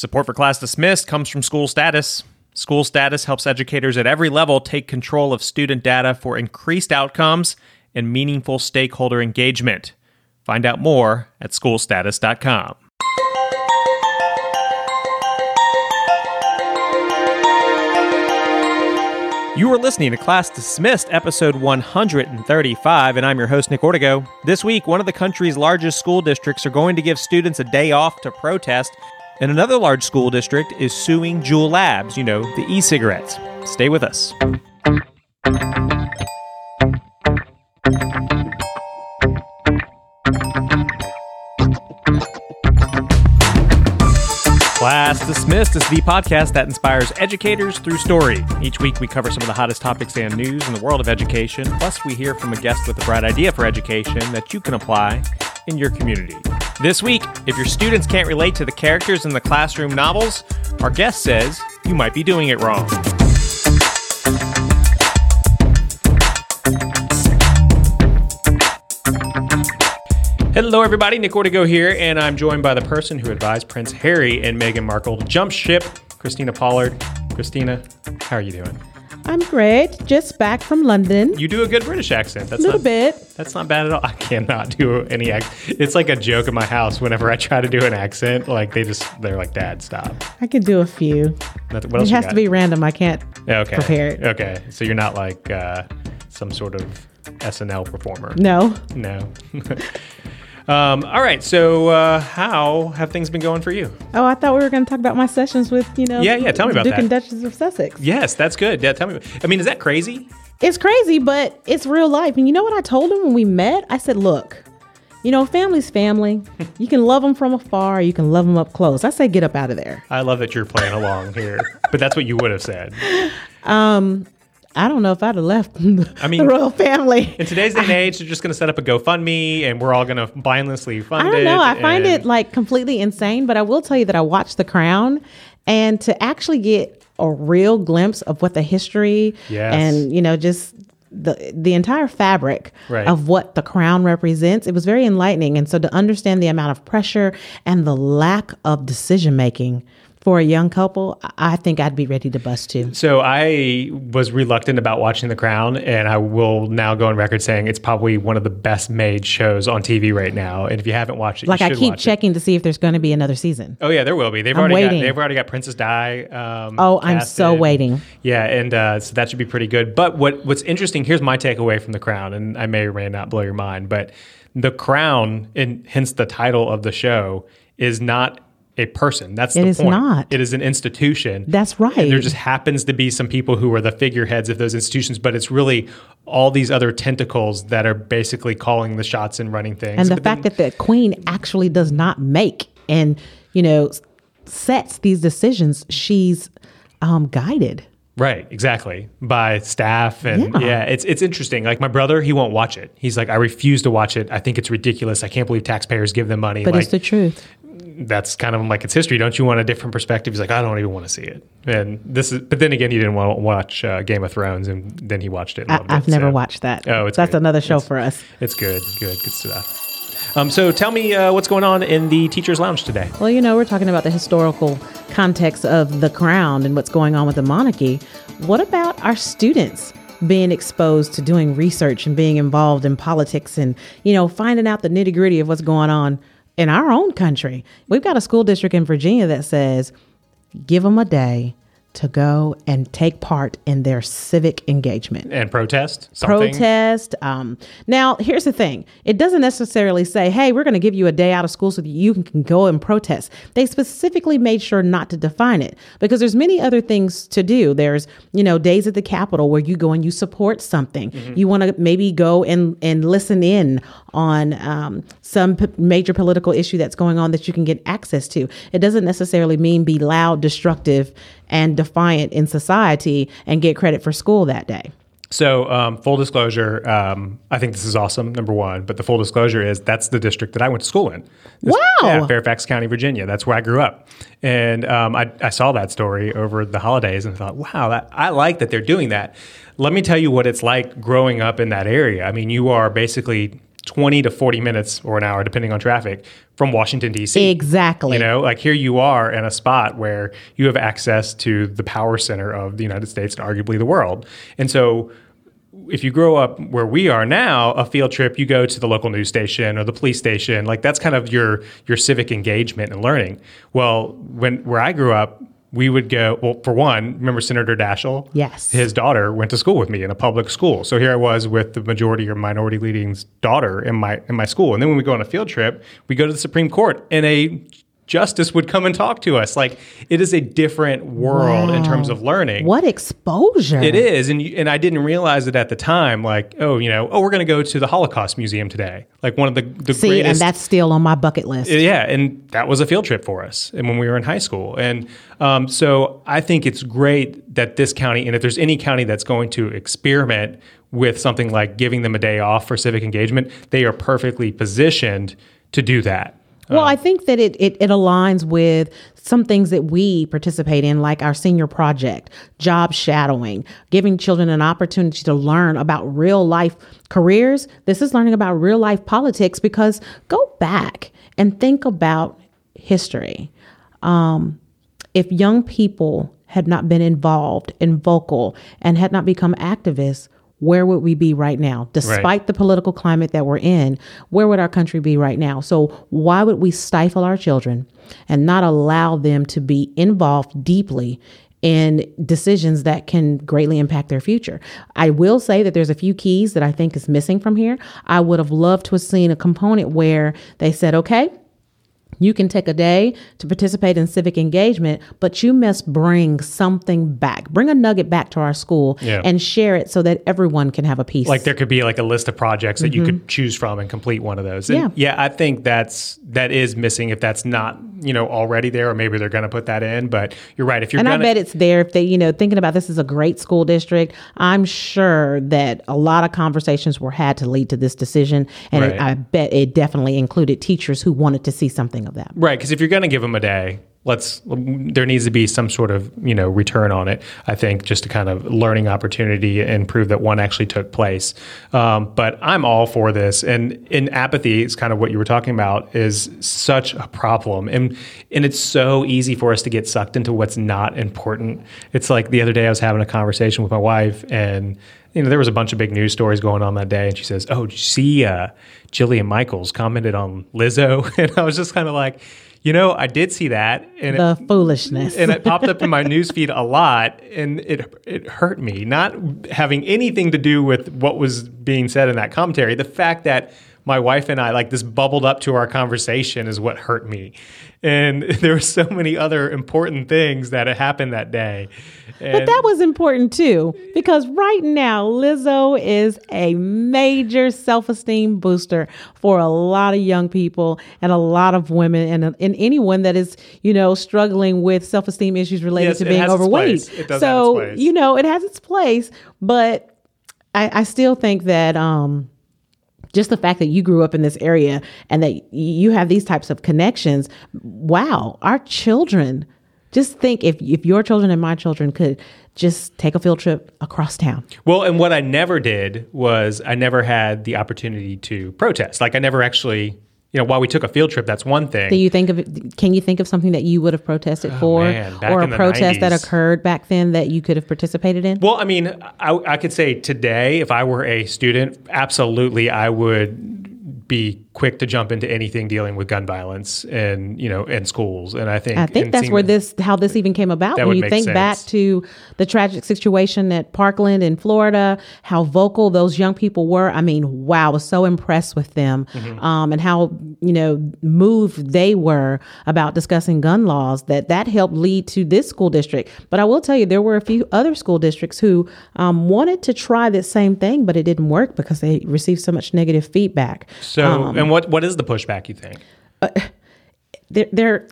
Support for Class Dismissed comes from School Status. School Status helps educators at every level take control of student data for increased outcomes and meaningful stakeholder engagement. Find out more at schoolstatus.com. You are listening to Class Dismissed, episode 135, and I'm your host, Nick Ortego. This week, one of the country's largest school districts are going to give students a day off to protest, and another large school district is suing Juul Labs, you know, the e cigarettes. Stay with us. Class Dismissed is the podcast that inspires educators through story. Each week, we cover some of the hottest topics and news in the world of education. Plus, we hear from a guest with a bright idea for education that you can apply in your community. This week, if your students can't relate to the characters in the classroom novels, our guest says you might be doing it wrong. Hello, everybody. Nick Ortego here, and I'm joined by the person who advised Prince Harry and Meghan Markle to jump ship, Christina Pollard. Christina, how are you doing? I'm great. Just back from London. You do a good British accent. That's a little not, bit. That's not bad at all. I cannot do any accent. It's like a joke in my house. Whenever I try to do an accent, like they just they're like, "Dad, stop." I could do a few. What else it has to be random. I can't okay. prepare it. Okay, so you're not like uh, some sort of SNL performer. No. No. um, all right. So, uh, how have things been going for you? Oh, I thought we were going to talk about my sessions with, you know, Yeah, yeah, tell me about Duke that. and Duchess of Sussex. Yes, that's good. Yeah, tell me. I mean, is that crazy? It's crazy, but it's real life. And you know what I told him when we met? I said, look, you know, family's family. You can love them from afar, you can love them up close. I say, get up out of there. I love that you're playing along here, but that's what you would have said. I don't know if I'd have left the, I mean- the royal family. In today's day and age, they're just going to set up a GoFundMe, and we're all going to mindlessly fund it. I don't know. I find it like completely insane, but I will tell you that I watched The Crown and to actually get a real glimpse of what the history Yes. and, you know, just the the entire fabric Right. of what the crown represents it was very enlightening and so to understand the amount of pressure and the lack of decision making for a young couple I- think i'd be ready to bust too So I was reluctant about watching The Crown, and I will now go on record saying it's probably one of the best made shows on TV right now. And if you haven't watched it, like you i keep watch it. checking to see if there's going to be another season Oh yeah, there will be. They've I'm already waiting. got they've already got Princess Di. Um, Oh, I'm so waiting. Yeah, and uh, so that should be pretty good. But what what's interesting? Here's my takeaway from The Crown, and I may or may not blow your mind, but The Crown, and hence the title of the show, is not a person. That's It the is point. not. It is an institution. That's And right. there just happens to be some people who are the figureheads of those institutions, but it's really all these other tentacles that are basically calling the shots and running things. and the But then- fact that the queen actually does not make and you know sets these decisions she's um, guided Right, exactly. By staff and yeah. Yeah. it's it's interesting. Like my brother, he won't watch it. He's like, I refuse to watch it. I think it's ridiculous. I can't believe taxpayers give them money. but like it's the truth that's kind of like it's history. Don't you want a different perspective? He's like, I don't even want to see it. And this is, but then again, he didn't want to watch uh, Game of Thrones, and then he watched it. and I, I've never so- watched that Oh, it's that's good. another show It's- for us It's good, good, good stuff. Um, so tell me uh, what's going on in the teachers' lounge today. well you know we're talking about the historical context of the crown and what's going on with the monarchy what about our students being exposed to doing research and being involved in politics and you know finding out the nitty gritty of what's going on in our own country. We've got a school district in virginia that says give them a day to go and take part in their civic engagement And protest something. protest. Um, now, here's the thing: it doesn't necessarily say, "Hey, we're going to give you a day out of school so that you can, can go and protest." They specifically made sure not to define it because there's many other things to do. There's, you know, days at the Capitol where you go and you support something. You want to maybe go and and listen in on um, some p- major political issue that's going on that you can get access to. It doesn't necessarily mean be loud, destructive, and defiant in society and get credit for school that day. So, um, full disclosure, um, I think this is awesome, number one. But the full disclosure is that's the district that I went to school in. This- Wow. Yeah, Fairfax County, Virginia. That's where I grew up. And um, I, I saw that story over the holidays and thought, wow, that, I like that they're doing that. Let me tell you what it's like growing up in that area. I mean, you are basically 20 to 40 minutes or an hour, depending on traffic, from Washington, D.C. Exactly. You know, like here you are in a spot where you have access to the power center of the United States and arguably the world. And so if you grow up where we are now, a field trip, you go to the local news station or the police station. Like that's kind of your your civic engagement and learning. Well, when where I grew up, we would go well for one remember senator daschle? Yes. his daughter went to school with me in a public school. So here i was with the majority or minority leading's daughter in my in my school. And then when we go on a field trip we go to the supreme court in a justice would come and talk to us like it is a different world in terms of learning What exposure. it is, and you, and I didn't realize it at the time. Like, oh, you know, oh, we're going to go to the Holocaust Museum today. Like one of the the See, greatest. and that's still on my bucket list. yeah, and that was a field trip for us, and when we were in high school, and um, so I think it's great that this county, and if there's any county that's going to experiment with something like giving them a day off for civic engagement, they are perfectly positioned to do that. Well, I think that it, it it aligns with some things that we participate in, like our senior project, job shadowing, giving children an opportunity to learn about real life careers. This is learning about real life politics because go back and think about history. Um, if young people had not been involved and vocal and had not become activists, where would we be right now? Despite the political climate that we're in, where would our country be right now? So, why would we stifle our children and not allow them to be involved deeply in decisions that can greatly impact their future? I will say that there's a few keys that I think is missing from here. I would have loved to have seen a component where they said, okay, you can take a day to participate in civic engagement, but you must bring something back. Bring a nugget back to our school Yeah. and share it so that everyone can have a piece. like there could be like a list of projects that you could choose from and complete one of those. And Mm-hmm. Yeah. yeah, I think that's that is missing if that's not you know already there, or maybe they're going to put that in. But you're right. If you're and I gonna, bet it's there if they, you know, thinking about this is a great school district. I'm sure that a lot of conversations were had to lead to this decision. And it- I bet it definitely included teachers who wanted to see something of that. right, because if you're going to give them a day, let's there needs to be some sort of you know return on it. I think just a kind of learning opportunity and prove that one actually took place. Um, but I'm all for this, and in apathy is kind of what you were talking about is such a problem, and and it's so easy for us to get sucked into what's not important. It's like the other day I was having a conversation with my wife and. You know, there was a bunch of big news stories going on that day, and she says, "Oh, did you see uh, Jillian Michaels commented on Lizzo?" And I was just kind of like, you know, I did see that, and The it, foolishness. and it popped up in my newsfeed a lot, and it it hurt me. Not having anything to do with what was being said in that commentary. The fact that my wife and I like this bubbled up to our conversation is what hurt me. And there were so many other important things that had happened that day. But that was important too, because right now Lizzo is a major self-esteem booster for a lot of young people and a lot of women and, and anyone that is, you know, struggling with self-esteem issues related Yes, to being overweight. place. It does have so, its place. you know, it has its place, but I, I still think that um just the fact that you grew up in this area and that you have these types of connections wow our children just think if if your children and my children could just take a field trip across town Well, and what I never did was I never had the opportunity to protest. Like I never actually, you know, while we took a field trip, that's one thing. do you think of can you think of something that you would have protested oh, for? Oh, man, or a protest that occurred back then that you could have participated in? Well, I mean, I, I could say today, if I were a student, absolutely, I would be quick to jump into anything dealing with gun violence and you know in schools. And I think I think that's where this how this even came about. That when would you make think back sense. to the tragic situation at Parkland in Florida, how vocal those young people were. I mean, wow, I was so impressed with them, Mm-hmm. um, and how you know moved they were about discussing gun laws. That that helped lead to this school district. But I will tell you, there were a few other school districts who um, wanted to try this same thing, but it didn't work because they received so much negative feedback. So, Um, and what what is the pushback? You think? there there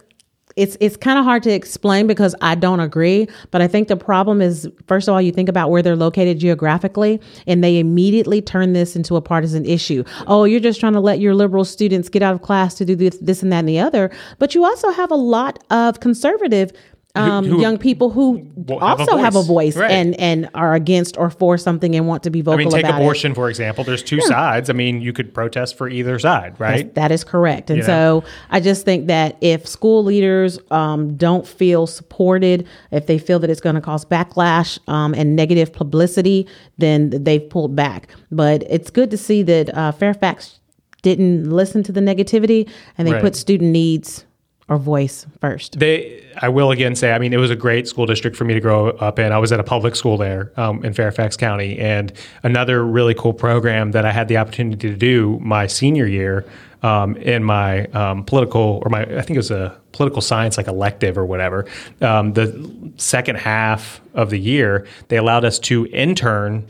it's it's kind of hard to explain because I don't agree, but I think the problem is first of all you think about where they're located geographically and they immediately turn this into a partisan issue. Oh, you're just trying to let your liberal students get out of class to do this this and that and the other, but you also have a lot of conservative um, who young people who will have a also have a voice. Right. and and are against or for something and want to be vocal. I mean, take about it. abortion for example. There's two sides. I mean, you could protest for either side, right? That is correct. And You so I just think that if school leaders um, don't feel supported, if they feel that it's going to cause backlash um, and negative publicity, then they've pulled back. But it's good to see that uh, Fairfax didn't listen to the negativity and they Right. put student needs or voice first. They, I will again say, I mean, it was a great school district for me to grow up in. I was at a public school there um, in Fairfax County, and another really cool program that I had the opportunity to do my senior year um, in my um, political or my, I think it was a political science like elective or whatever. Um, the second half of the year, they allowed us to intern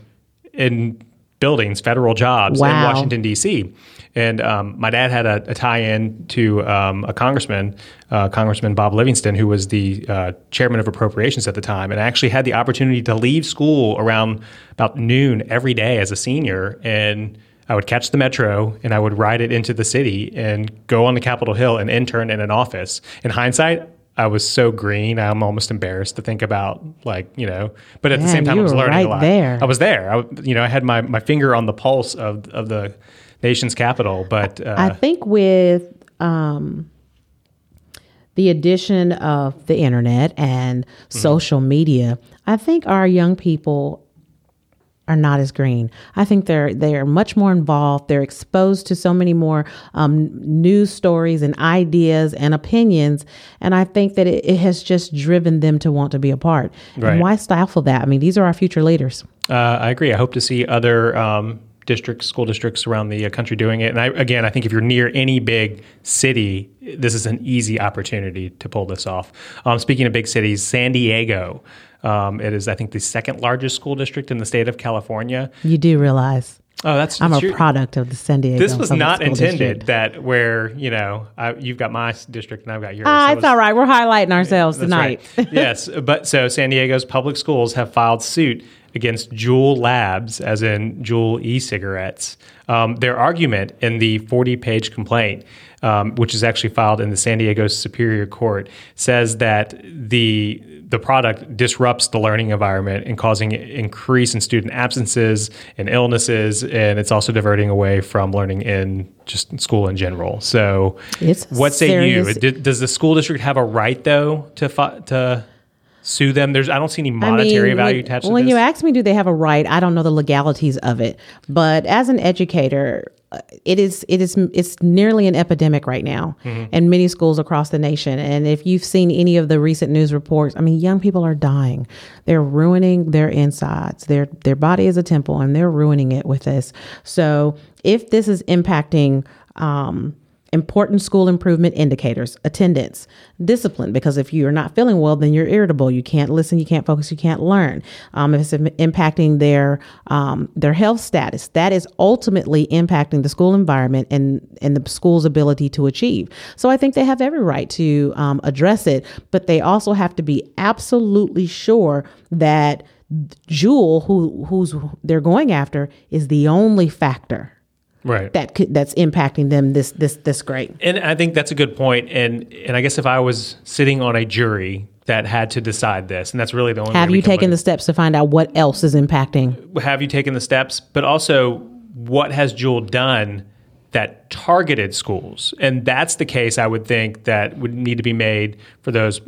in buildings, federal jobs in Washington D.C. And um, my dad had a, a tie-in to um, a congressman, uh, Congressman Bob Livingston, who was the uh, chairman of appropriations at the time, and I actually had the opportunity to leave school around about noon every day as a senior, and I would catch the metro and I would ride it into the city and go on the Capitol Hill and intern in an office. In hindsight. I was so green. I'm almost embarrassed to think about, like you know. But at the same time, I was learning right a lot. there. I was there. I, you know, I had my, my finger on the pulse of of the nation's capital. But uh, I think with um, the addition of the internet and Mm-hmm. social media, I think our young people are not as green. I think they're they're much more involved. They're exposed to so many more um, news stories and ideas and opinions, and I think that it, it has just driven them to want to be a part. Right. And why stifle that? I mean, these are our future leaders. Uh, I agree. I hope to see other um, districts, school districts around the uh, country doing it. And I, again, I think if you're near any big city, this is an easy opportunity to pull this off. Um, speaking of big cities, San Diego. Um, it is, I think, the second largest school district in the state of California. You do realize Oh, that's I'm a your- product of the San Diego. This was not intended District. that where you know I, you've got my district and I've got yours. Ah, That it's was- all right. We're highlighting ourselves That's tonight. right. yes, but so San Diego's public schools have filed suit against Juul Labs, as in Juul e-cigarettes. Um, their argument in the 40-page complaint, um, which is actually filed in the San Diego Superior Court, says that the the product disrupts the learning environment and causing increase in student absences and illnesses, and it's also diverting away from learning in just school in general. So, It's what say you? does the school district have a right though to fi- to sue them? There's I don't see any I monetary mean, value when, attached to when you ask me, do they have a right? I don't know the legalities of it, but as an educator, it is it is it's nearly an epidemic right now Mm-hmm. in many schools across the nation. And if you've seen any of the recent news reports, I mean, young people are dying. They're ruining their insides. Their their body is a temple, and they're ruining it with this. So if this is impacting. Um, important school improvement indicators attendance discipline because if you're not feeling well then you're irritable. You can't listen you can't focus you can't learn. Um, if it's impacting their um, their health status that is ultimately impacting the school environment and and the school's ability to achieve. So i think they have every right to um, address it but they also have to be absolutely sure that Juul, who who's they're going after, is the only factor right. that could, that's impacting them this this this great. and I think that's a good point. And and I guess if I was sitting on a jury that had to decide this, and that's really the only Have you taken the steps to find out what else is impacting? have you taken the steps, but also what has Juul done that targeted schools? And that's the case I would think that would need to be made for those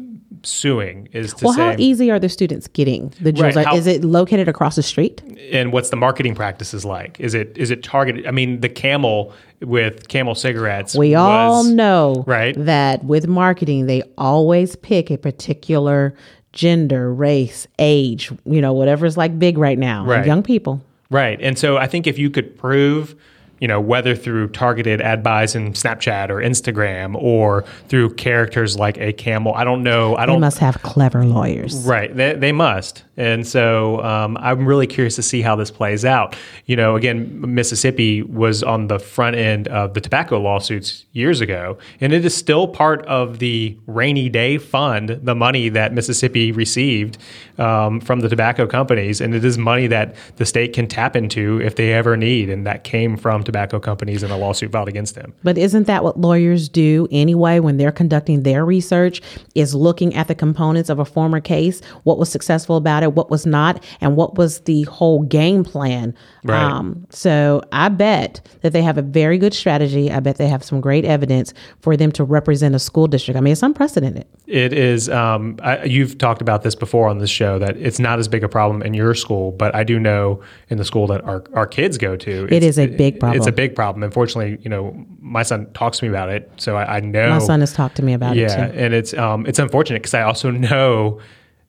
suing is to Well, say how easy are the students getting the Juuls? Right, how- is it located across the street? and what's the marketing practices like? Is it is it targeted? I mean, the Camel with Camel cigarettes. We all know right. that with marketing, they always pick a particular gender, race, age, you know, whatever's like big right now. Right. Young people. Right. And so I think if you could prove, you know, whether through targeted ad buys in Snapchat or Instagram or through characters like a camel, I don't know. I don't. They must have clever lawyers. Right. They, they must. And so um, I'm really curious to see how this plays out. You know, again, Mississippi was on the front end of the tobacco lawsuits years ago, and it is still part of the rainy day fund, the money that Mississippi received um, from the tobacco companies. And it is money that the state can tap into if they ever need. And that came from tobacco companies in a lawsuit filed against them. But isn't that what lawyers do anyway when they're conducting their research? Is looking at the components of a former case, what was successful about it, what was not, and what was the whole game plan. Right. Um, so I bet that they have a very good strategy. I bet they have some great evidence for them to represent a school district. I mean, it's unprecedented. It is. Um, I, you've talked about this before on this show that it's not as big a problem in your school, but I do know in the school that our, our kids go to, It is a big problem. It's a big problem. Unfortunately, you know, my son talks to me about it, so I, I know My son has talked to me about yeah, it too. and it's um, it's unfortunate because I also know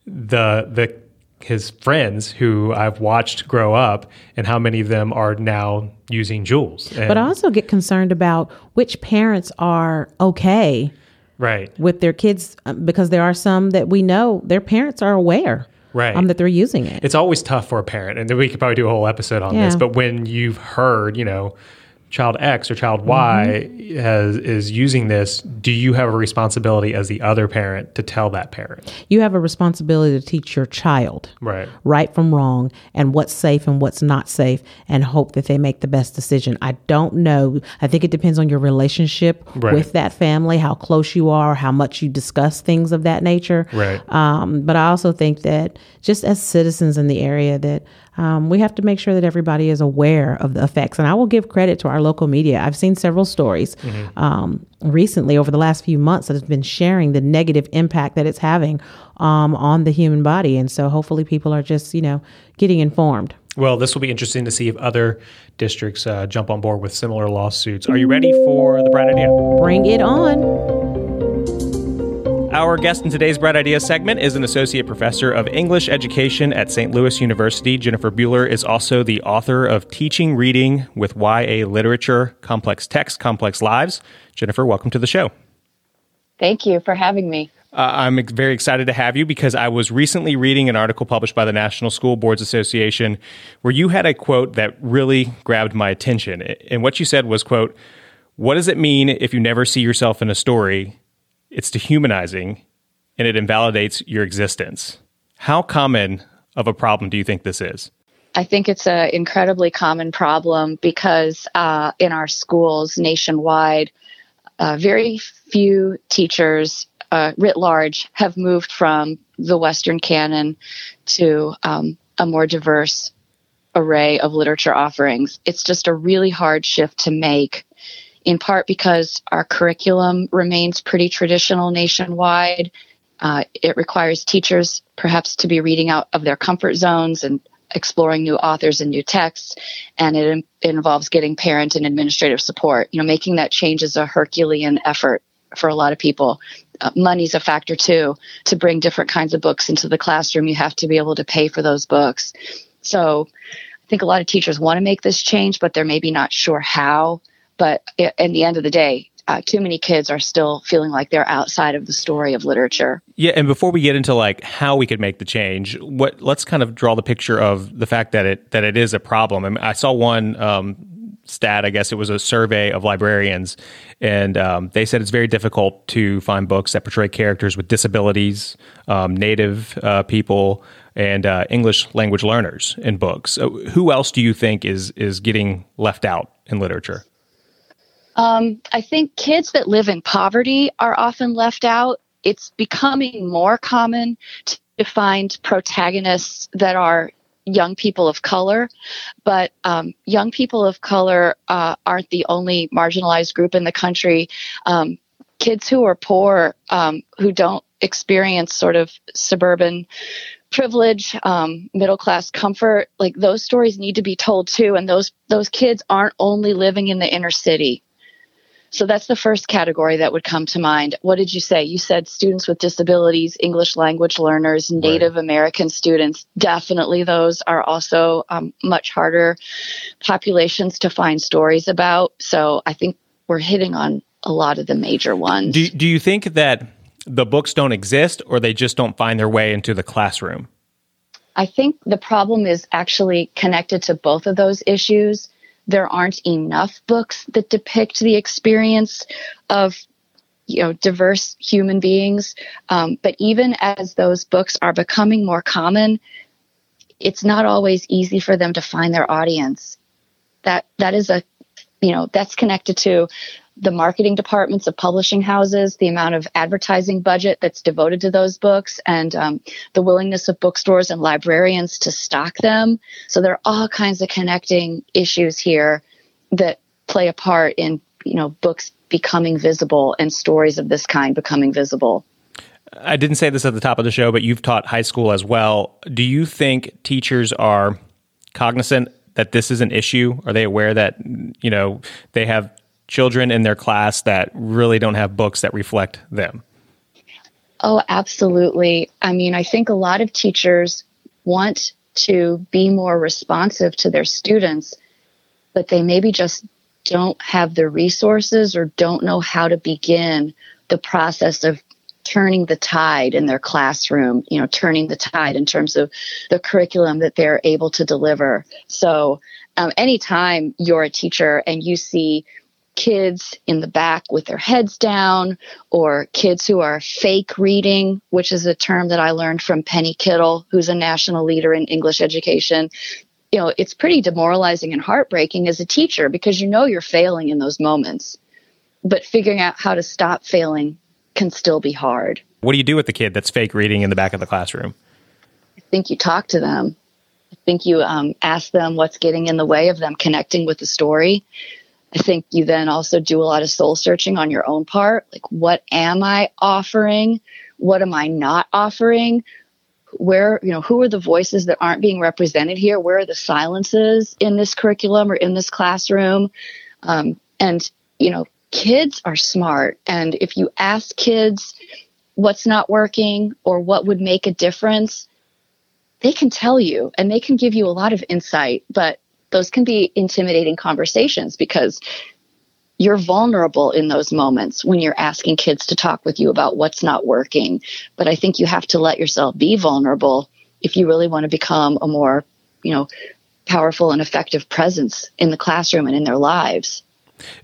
the the his friends who I've watched grow up and how many of them are now using Juuls. And, But I also get concerned about which parents are okay right, with their kids um, because there are some that we know their parents are aware Right. um, that they're using it. it's always tough for a parent, and we could probably do a whole episode on this. But when you've heard, you know, child X or child Y Mm-hmm. has is using this, do you have a responsibility as the other parent to tell that parent? you have a responsibility to teach your child Right. right from wrong and what's safe and what's not safe and hope that they make the best decision. I don't know. I think it depends on your relationship Right. with that family, how close you are, how much you discuss things of that nature. Right. Um, but I also think that just as citizens in the area that um, we have to make sure that everybody is aware of the effects. And I will give credit to our local media. I've seen several stories um, recently over the last few months that have been sharing the negative impact that it's having um, on the human body. And so hopefully people are just, you know, getting informed. Well, this will be interesting to see if other districts uh, jump on board with similar lawsuits. Are you ready for the bright idea? Bring it on. Our guest in today's Bright Idea segment is an associate professor of English education at St. Louis University. Jennifer Buehler is also the author of Teaching Reading with YA Literature Complex Text, Complex Lives. Jennifer, welcome to the show. Thank you for having me. Uh, I'm very excited to have you because I was recently reading an article published by the National School Boards Association where you had a quote that really grabbed my attention. And what you said was, quote, what does it mean if you never see yourself in a story? It's dehumanizing and it invalidates your existence. How common of a problem do you think this is? I think it's an incredibly common problem because uh, in our schools nationwide, uh, very few teachers uh, writ large have moved from the Western canon to um, a more diverse array of literature offerings. It's just a really hard shift to make, in part because our curriculum remains pretty traditional nationwide. Uh, it requires teachers perhaps to be reading out of their comfort zones and exploring new authors and new texts. And it, it involves getting parent and administrative support you know making that change is a herculean effort for a lot of people. Uh, money's a factor too. To bring different kinds of books into the classroom you have to be able to pay for those books. So i think a lot of teachers want to make this change but they're maybe not sure how but in the end of the day uh, too many kids are still feeling like they're outside of the story of literature Yeah, and before we get into like how we could make the change, what let's kind of draw the picture of the fact that it that it is a problem. I, mean, I saw one um, stat. I guess it was a survey of librarians, and um, they said it's very difficult to find books that portray characters with disabilities, um, Native uh, people, and uh, English language learners in books. Who else do you think is is getting left out in literature? Um, I think kids that live in poverty are often left out. It's becoming more common to find protagonists that are young people of color, but um, young people of color uh, aren't the only marginalized group in the country. Um, kids who are poor, um, who don't experience sort of suburban privilege, um, middle class comfort, like those stories need to be told too. And those those kids aren't only living in the inner city. So that's the first category that would come to mind. What did you say? You said students with disabilities, English language learners, Native American students. Definitely, those are also um, much harder populations to find stories about. So I think we're hitting on a lot of the major ones. Do do you think that the books don't exist, or they just don't find their way into the classroom? I think the problem is actually connected to both of those issues. There aren't enough books that depict the experience of you know diverse human beings. Um, but even as those books are becoming more common, it's not always easy for them to find their audience. That that is a you know, that's connected to the marketing departments of publishing houses, the amount of advertising budget that's devoted to those books, and um, the willingness of bookstores and librarians to stock them. So there are all kinds of connecting issues here that play a part in you know books becoming visible and stories of this kind becoming visible. I didn't say this at the top of the show, but you've taught high school as well. Do you think teachers are cognizant that this is an issue? Are they aware that you know they have children in their class that really don't have books that reflect them? Oh, absolutely. I mean, I think a lot of teachers want to be more responsive to their students, but they maybe just don't have the resources or don't know how to begin the process of turning the tide in their classroom, you know, turning the tide in terms of the curriculum that they're able to deliver. So, um, anytime you're a teacher and you see kids in the back with their heads down, or kids who are fake reading, which is a term that I learned from Penny Kittle, who's a national leader in English education. You know, it's pretty demoralizing and heartbreaking as a teacher because you know you're failing in those moments. But figuring out how to stop failing can still be hard. What do you do with the kid that's fake reading in the back of the classroom? I think you talk to them. I think you um, ask them what's getting in the way of them connecting with the story. I think you then also do a lot of soul searching on your own part. Like, what am I offering? What am I not offering? Where, you know, who are the voices that aren't being represented here? Where are the silences in this curriculum or in this classroom? Um, and, you know, kids are smart. And if you ask kids what's not working or what would make a difference, they can tell you and they can give you a lot of insight. But those can be intimidating conversations because you're vulnerable in those moments when you're asking kids to talk with you about what's not working. But I think you have to let yourself be vulnerable if you really want to become a more, you know, powerful and effective presence in the classroom and in their lives.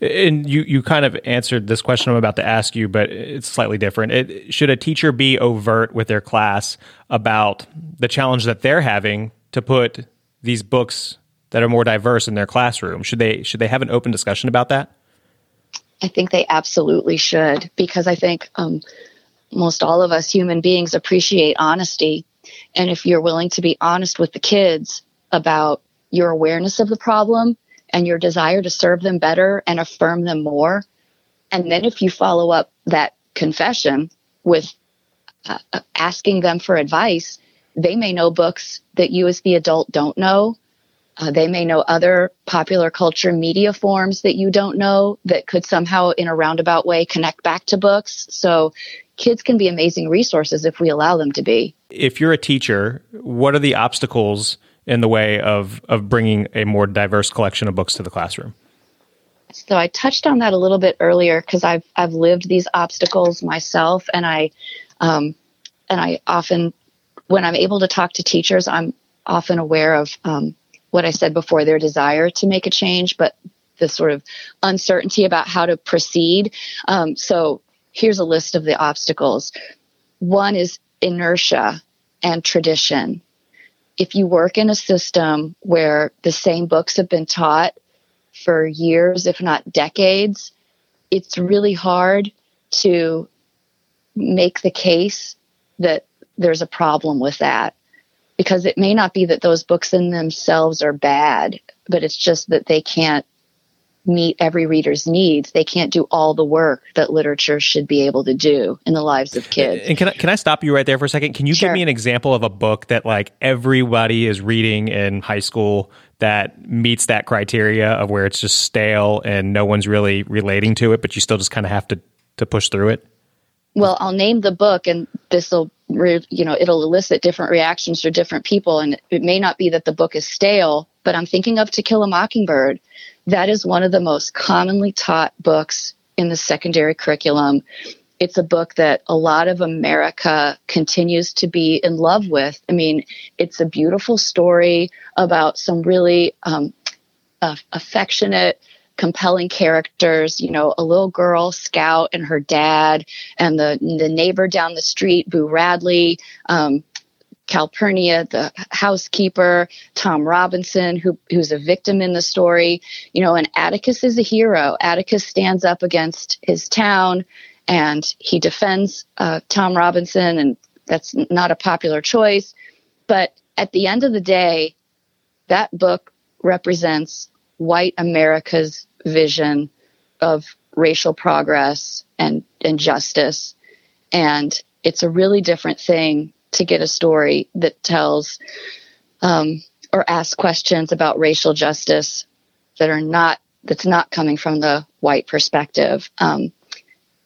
And you, you kind of answered this question I'm about to ask you, but it's slightly different. It, should a teacher be overt with their class about the challenge that they're having to put these books that are more diverse in their classroom? Should they should they have an open discussion about that? I think they absolutely should because I think um, most all of us human beings appreciate honesty, and if you're willing to be honest with the kids about your awareness of the problem and your desire to serve them better and affirm them more, and then if you follow up that confession with uh, asking them for advice, they may know books that you as the adult don't know uh, they may know other popular culture media forms that you don't know that could somehow, in a roundabout way, connect back to books. So kids can be amazing resources if we allow them to be. If you're a teacher, what are the obstacles in the way of, of bringing a more diverse collection of books to the classroom? So I touched on that a little bit earlier because I've I've lived these obstacles myself, and I um, and I often when I'm able to talk to teachers, I'm often aware of um, what I said before, their desire to make a change, but the sort of uncertainty about how to proceed. Um, so here's a list of the obstacles. One is inertia and tradition. If you work in a system where the same books have been taught for years, if not decades, it's really hard to make the case that there's a problem with that because it may not be that those books in themselves are bad, but it's just that they can't meet every reader's needs. They can't do all the work that literature should be able to do in the lives of kids. And can I, can I stop you right there for a second? Can you sure. give me an example of a book that like everybody is reading in high school that meets that criteria of where it's just stale and no one's really relating to it, but you still just kind of have to to push through it? Well, I'll name the book and this will you know it'll elicit different reactions for different people and it may not be that the book is stale but i'm thinking of to kill a mockingbird. That is one of the most commonly taught books in the secondary curriculum. It's a book that a lot of america continues to be in love with. I mean it's a beautiful story about some really um, uh, affectionate compelling characters, you know, a little girl scout and her dad and the the neighbor down the street, Boo Radley. Um, Calpurnia, the housekeeper, Tom Robinson, who, who's a victim in the story, you know, and Atticus is a hero. Atticus stands up against his town and he defends uh, Tom Robinson, and that's not a popular choice. But at the end of the day, that book represents white America's vision of racial progress and, and justice. And it's a really different thing to get a story that tells um, or asks questions about racial justice that are not that's not coming from the white perspective. Um,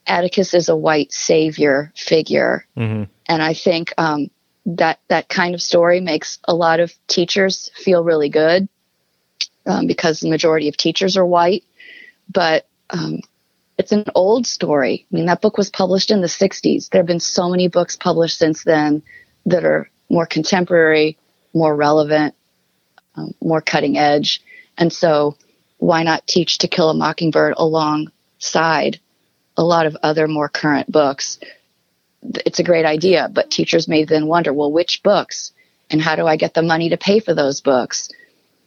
Atticus is a white savior figure, mm-hmm. and I think um, that that kind of story makes a lot of teachers feel really good um, because the majority of teachers are white. But um, it's an old story. I mean, that book was published in the 60s. There have been so many books published since then that are more contemporary, more relevant, um, more cutting edge. And so, why not teach To Kill a Mockingbird alongside a lot of other more current books? It's a great idea, but teachers may then wonder well, which books? And how do I get the money to pay for those books?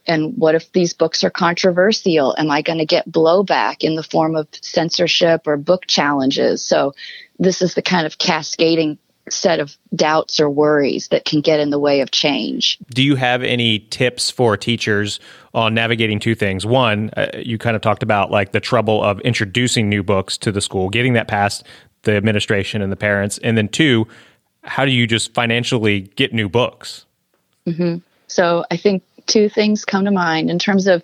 And what if these books are controversial? Am I going to get blowback in the form of censorship or book challenges? So, this is the kind of cascading set of doubts or worries that can get in the way of change. Do you have any tips for teachers on navigating two things? One, uh, you kind of talked about like the trouble of introducing new books to the school, getting that past the administration and the parents. And then two, how do you just financially get new books? Mm-hmm. So I think two things come to mind in terms of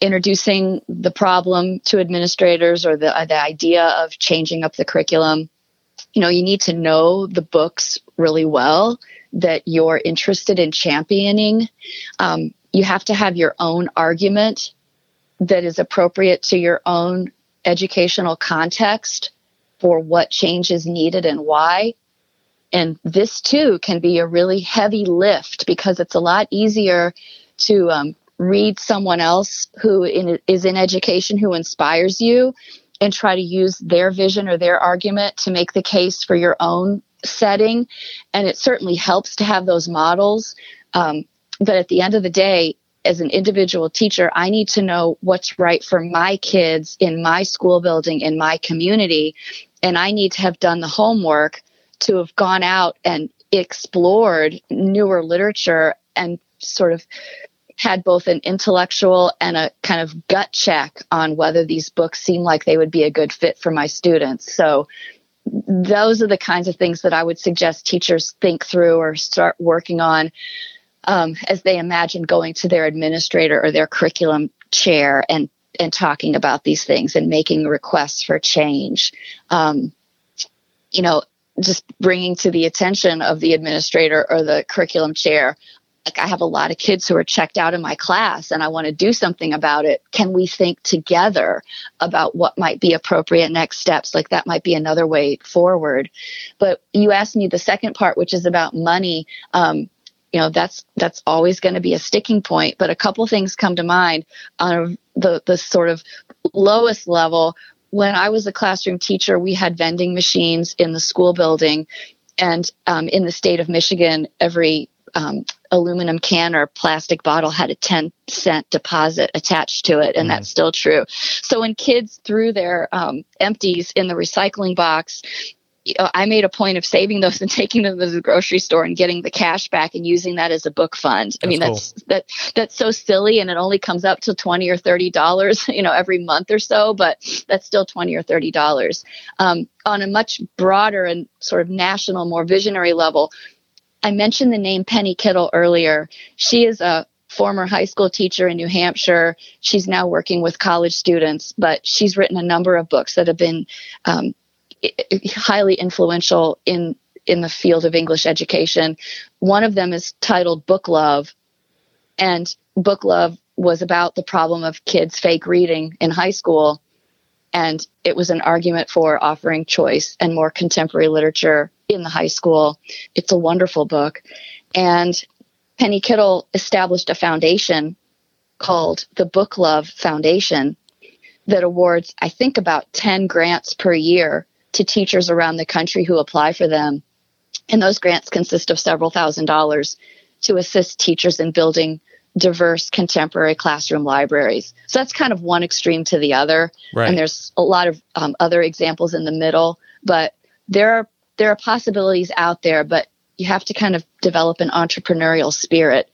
introducing the problem to administrators or the, uh, the idea of changing up the curriculum you know, you need to know the books really well that you're interested in championing. Um, you have to have your own argument that is appropriate to your own educational context for what change is needed and why. And this too can be a really heavy lift because it's a lot easier to um, read someone else who in, is in education who inspires you and try to use their vision or their argument to make the case for your own setting. And it certainly helps to have those models. Um, but at the end of the day, as an individual teacher, I need to know what's right for my kids in my school building, in my community. And I need to have done the homework to have gone out and explored newer literature and sort of had both an intellectual and a kind of gut check on whether these books seem like they would be a good fit for my students. So those are the kinds of things that I would suggest teachers think through or start working on um, as they imagine going to their administrator or their curriculum chair and and talking about these things and making requests for change. Um, you know, just bringing to the attention of the administrator or the curriculum chair like I have a lot of kids who are checked out in my class and I want to do something about it. Can we think together about what might be appropriate next steps? Like that might be another way forward. But you asked me the second part, which is about money. Um, you know that's that's always going to be a sticking point but a couple things come to mind on the the sort of lowest level when i was a classroom teacher we had vending machines in the school building and um, in the state of michigan every um, aluminum can or plastic bottle had a 10 cent deposit attached to it, and mm. that's still true. So when kids threw their um, empties in the recycling box, I made a point of saving those and taking them to the grocery store and getting the cash back and using that as a book fund. That's I mean, that's cool. that that's so silly, and it only comes up to twenty or thirty dollars, you know, every month or so. But that's still twenty or thirty dollars. Um, on a much broader and sort of national, more visionary level, I mentioned the name Penny Kittle earlier. She is a former high school teacher in New Hampshire. She's now working with college students, but she's written a number of books that have been um, highly influential in in the field of English education. One of them is titled Book Love, and Book Love was about the problem of kids fake reading in high school. And it was an argument for offering choice and more contemporary literature in the high school. It's a wonderful book. And Penny Kittle established a foundation called the Book Love Foundation that awards, I think, about 10 grants per year to teachers around the country who apply for them. And those grants consist of several thousand dollars to assist teachers in building diverse contemporary classroom libraries. So that's kind of one extreme to the other. Right. And there's a lot of um, other examples in the middle, but there are there are possibilities out there, but you have to kind of develop an entrepreneurial spirit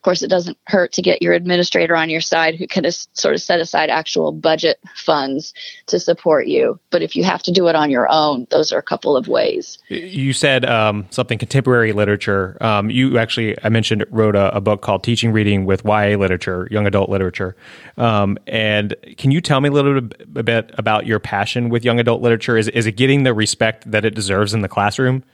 of course, it doesn't hurt to get your administrator on your side who can sort of set aside actual budget funds to support you. But if you have to do it on your own, those are a couple of ways. You said um, something contemporary literature. Um, you actually, I mentioned, wrote a, a, book called Teaching Reading with YA Literature, Young Adult Literature. Um, and can you tell me a little bit about your passion with young adult literature? Is, is it getting the respect that it deserves in the classroom?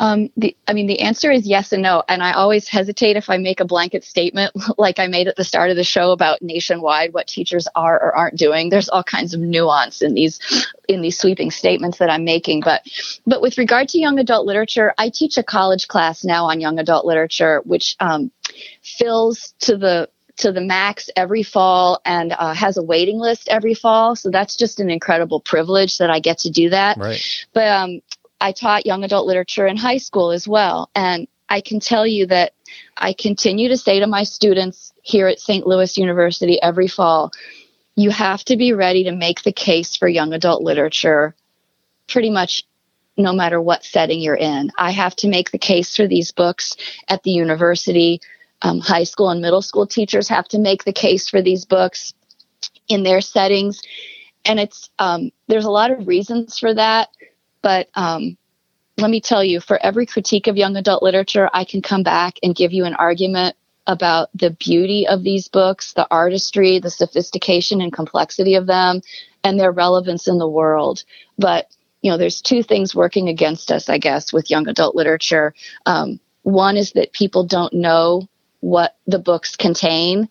Um, the, I mean, the answer is yes and no. And I always hesitate if I make a blanket statement like I made at the start of the show about nationwide what teachers are or aren't doing. There's all kinds of nuance in these in these sweeping statements that I'm making. But but with regard to young adult literature, I teach a college class now on young adult literature, which um, fills to the to the max every fall and uh, has a waiting list every fall. So that's just an incredible privilege that I get to do that. Right. But um, I taught young adult literature in high school as well. And I can tell you that I continue to say to my students here at St. Louis University every fall, you have to be ready to make the case for young adult literature pretty much no matter what setting you're in. I have to make the case for these books at the university. Um, high school and middle school teachers have to make the case for these books in their settings. And it's um, there's a lot of reasons for that. But um, let me tell you, for every critique of young adult literature, I can come back and give you an argument about the beauty of these books, the artistry, the sophistication and complexity of them, and their relevance in the world. But you know, there's two things working against us, I guess, with young adult literature. Um, one is that people don't know what the books contain.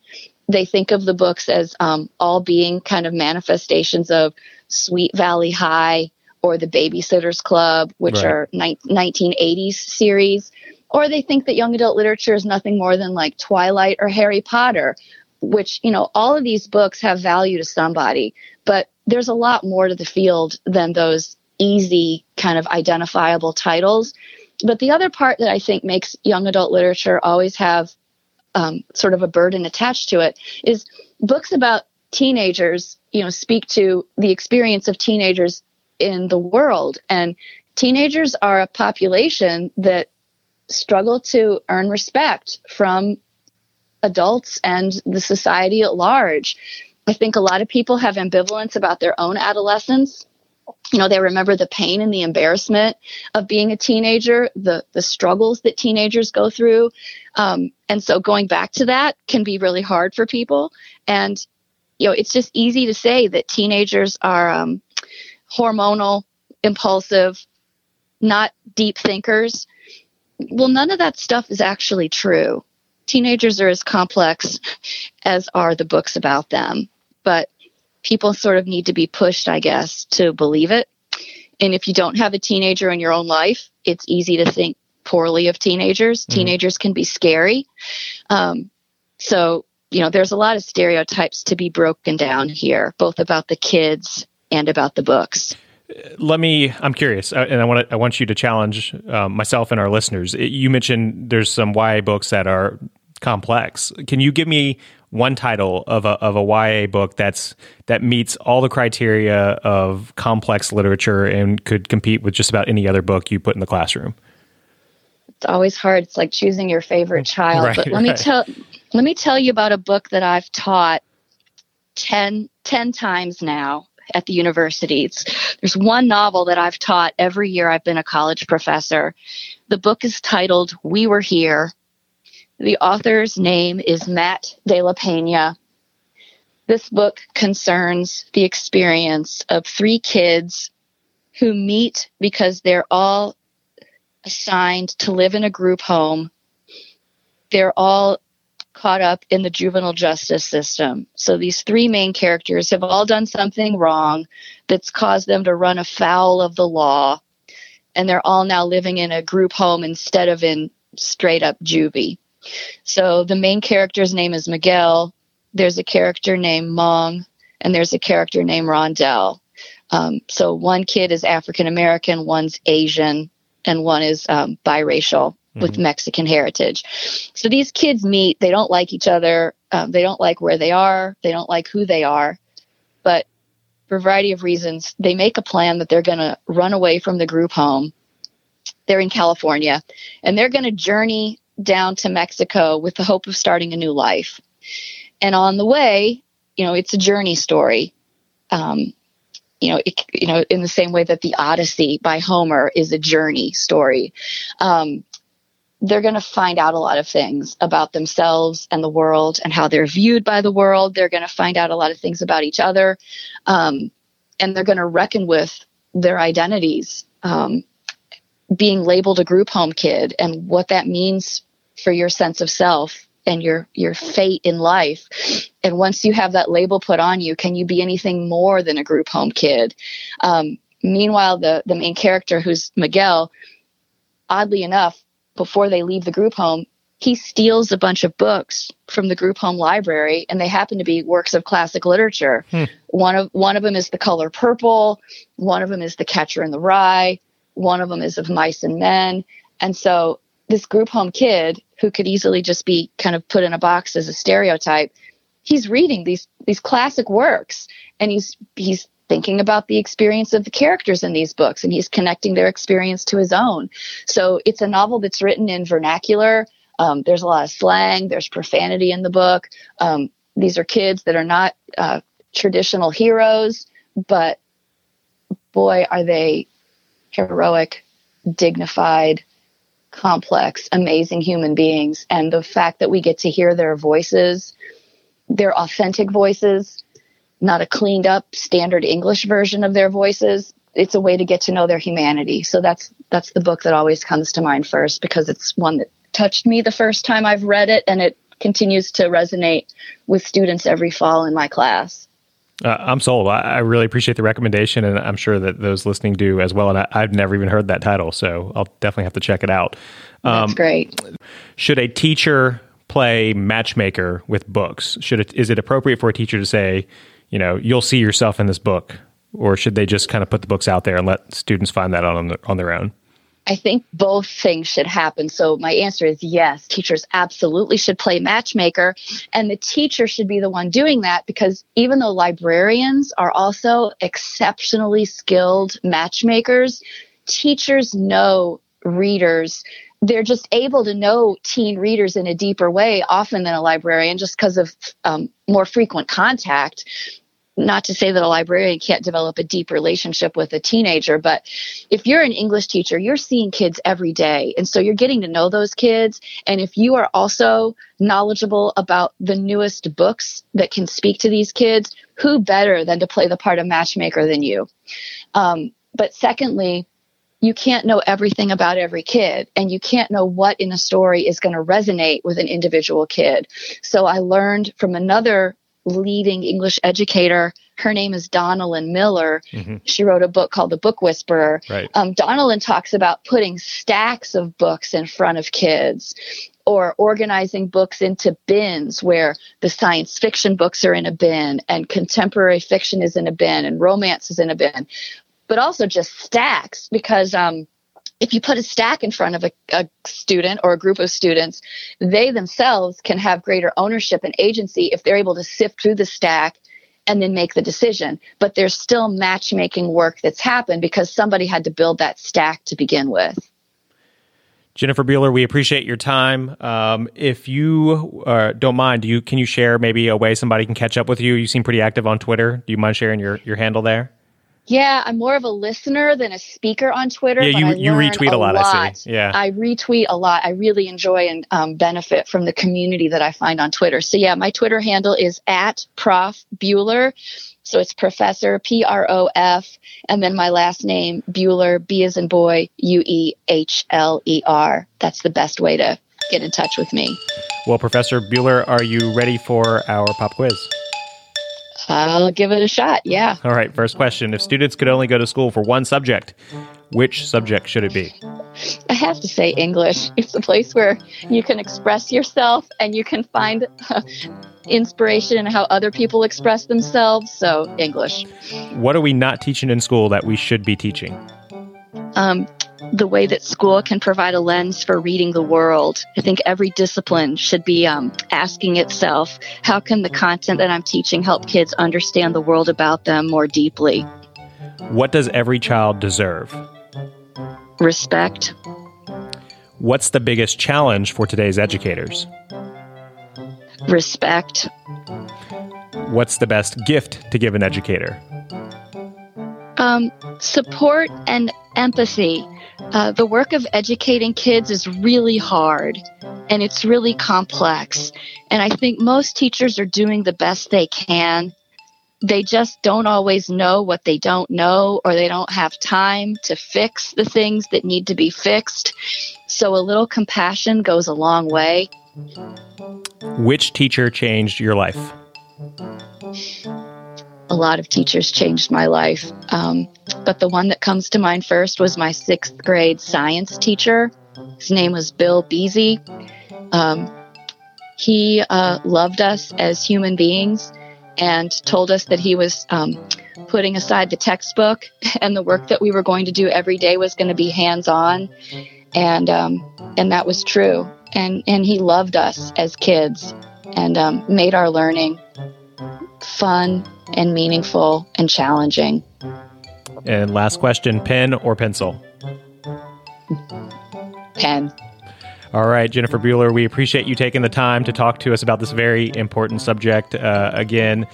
They think of the books as um, all being kind of manifestations of Sweet Valley High or the Babysitters Club, which right. are ni- 1980s series, or they think that young adult literature is nothing more than like Twilight or Harry Potter, which, you know, all of these books have value to somebody, but there's a lot more to the field than those easy kind of identifiable titles. But the other part that I think makes young adult literature always have um, sort of a burden attached to it is books about teenagers, you know, speak to the experience of teenagers in the world. And teenagers are a population that struggle to earn respect from adults and the society at large. I think a lot of people have ambivalence about their own adolescence. You know, they remember the pain and the embarrassment of being a teenager, the the struggles that teenagers go through, um, and so going back to that can be really hard for people. And you know, it's just easy to say that teenagers are um, hormonal, impulsive, not deep thinkers. Well, none of that stuff is actually true. Teenagers are as complex as are the books about them, but people sort of need to be pushed, I guess, to believe it. And if you don't have a teenager in your own life, it's easy to think poorly of teenagers. Mm-hmm. Teenagers can be scary. Um, so, you know, there's a lot of stereotypes to be broken down here, both about the kids and about the books. Let me. I'm curious, uh, and I want to, I want you to challenge um, myself and our listeners. You mentioned there's some YA books that are complex. Can you give me one title of a of a YA book that's that meets all the criteria of complex literature and could compete with just about any other book you put in the classroom? It's always hard. It's like choosing your favorite child. Right, but let right. me tell let me tell you about a book that I've taught 10, 10 times now at the university. It's, there's one novel that I've taught every year I've been a college professor. The book is titled We Were Here. The author's name is Matt de la Pena. This book concerns the experience of three kids who meet because they're all assigned to live in a group home. They're all caught up in the juvenile justice system. So these three main characters have all done something wrong that's caused them to run afoul of the law. And they're all now living in a group home instead of in straight up juvie. So the main character's name is Miguel. There's a character named Mong, and there's a character named Rondell. Um, so one kid is African American, one's Asian, and one is um, biracial mm-hmm. with Mexican heritage. So these kids meet, they don't like each other, um, they don't like where they are, they don't like who they are, but for a variety of reasons, they make a plan that they're going to run away from the group home. They're in California and they're going to journey down to Mexico with the hope of starting a new life. And on the way, you know, it's a journey story. Um, you know, it, you know, in the same way that the Odyssey by Homer is a journey story. Um, they're going to find out a lot of things about themselves and the world and how they're viewed by the world. They're going to find out a lot of things about each other. Um, and they're going to reckon with their identities. Um, being labeled a group home kid and what that means for your sense of self and your your fate in life and once you have that label put on you can you be anything more than a group home kid um, meanwhile the the main character who's miguel oddly enough before they leave the group home he steals a bunch of books from the group home library and they happen to be works of classic literature. Hmm. one of one of them is the color purple. One of them is the catcher in the rye. One of them is of mice and men. And so this group home kid who could easily just be kind of put in a box as a stereotype he's reading these these classic works and he's he's thinking about the experience of the characters in these books and he's connecting their experience to his own. So it's a novel that's written in vernacular. Um, there's a lot of slang. There's profanity in the book. Um, these are kids that are not uh, traditional heroes but boy are they heroic dignified complex, amazing human beings. And the fact that we get to hear their voices, their authentic voices, not a cleaned up standard English version of their voices, it's a way to get to know their humanity. So that's that's the book that always comes to mind first because it's one that touched me the first time I've read it and it continues to resonate with students every fall in my class. Uh, I'm sold. I, I, really appreciate the recommendation, and I'm sure that those listening do as well. And I, have never even heard that title, so I'll definitely have to check it out. Um, That's great. Should a teacher play matchmaker with books? Should it is it appropriate for a teacher to say, you know, you'll see yourself in this book, or should they just kind of put the books out there and let students find that on on their own? I think both things should happen. So my answer is yes. Teachers absolutely should play matchmaker and the teacher should be the one doing that because even though librarians are also exceptionally skilled matchmakers, teachers know readers they're just able to know teen readers in a deeper way often than a librarian just because of um, more frequent contact not to say that a librarian can't develop a deep relationship with a teenager, but if you're an English teacher, you're seeing kids every day. And so you're getting to know those kids. And if you are also knowledgeable about the newest books that can speak to these kids, who better than to play the part of matchmaker than you? Um, but secondly, you can't know everything about every kid and you can't know what in a story is going to resonate with an individual kid. So I learned from another leading English educator. Her name is Donalyn Miller. Mm-hmm. She wrote a book called The Book Whisperer. Right. Um, Donalyn talks about putting stacks of books in front of kids or organizing books into bins where the science fiction books are in a bin and contemporary fiction is in a bin and romance is in a bin, but also just stacks because um, if you put a stack in front of a, a, student or a group of students, they themselves can have greater ownership and agency if they're able to sift through the stack and then make the decision. But there's still matchmaking work that's happened because somebody had to build that stack to begin with. Jennifer Buehler, we appreciate your time. Um, if you uh, don't mind, do you can you share maybe a way somebody can catch up with you? You seem pretty active on Twitter. Do you mind sharing your, your handle there? Yeah, I'm more of a listener than a speaker on Twitter. Yeah, you, you retweet a lot, lot, I see. Yeah. I retweet a lot. I really enjoy and um, benefit from the community that I find on Twitter. So, yeah, my Twitter handle is at Prof Buehler. So it's Professor P R O F, and then my last name Buehler, B as in boy, U E H L E R. That's the best way to get in touch with me. Well, Professor Buehler, are you ready for our pop quiz? I'll give it a shot. Yeah. All right. First question. If students could only go to school for one subject, which subject should it be? I have to say English. It's a place where you can express yourself and you can find uh, inspiration in how other people express themselves. So, English. What are we not teaching in school that we should be teaching? Um, the way that school can provide a lens for reading the world. I think every discipline should be um, asking itself, how can the content that I'm teaching help kids understand the world about them more deeply? What does every child deserve? Respect. What's the biggest challenge for today's educators? Respect. What's the best gift to give an educator? Um, support and empathy. Uh, the work of educating kids is really hard and it's really complex. And I think most teachers are doing the best they can. They just don't always know what they don't know, or they don't have time to fix the things that need to be fixed. So a little compassion goes a long way. Which teacher changed your life? A lot of teachers changed my life. Um, but the one that comes to mind first was my sixth grade science teacher. His name was Bill Beasy. Um, he uh, loved us as human beings and told us that he was um, putting aside the textbook and the work that we were going to do every day was going to be hands on. And, um, and that was true. And, and he loved us as kids and um, made our learning fun and meaningful and challenging. And last question pen or pencil? Pen. All right, Jennifer Buehler, we appreciate you taking the time to talk to us about this very important subject. Uh, again,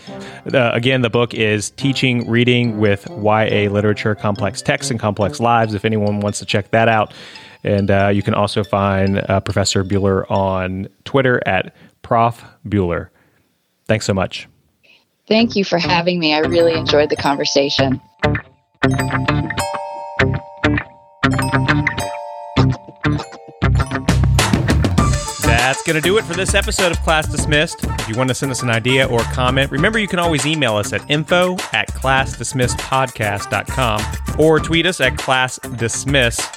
uh, again, the book is Teaching Reading with YA Literature: Complex Texts and Complex Lives. If anyone wants to check that out, and uh, you can also find uh, Professor Buehler on Twitter at Prof Buehler. Thanks so much. Thank you for having me. I really enjoyed the conversation. That's going to do it for this episode of Class Dismissed. If you want to send us an idea or comment, remember you can always email us at info at classdismissedpodcast.com or tweet us at classdismiss.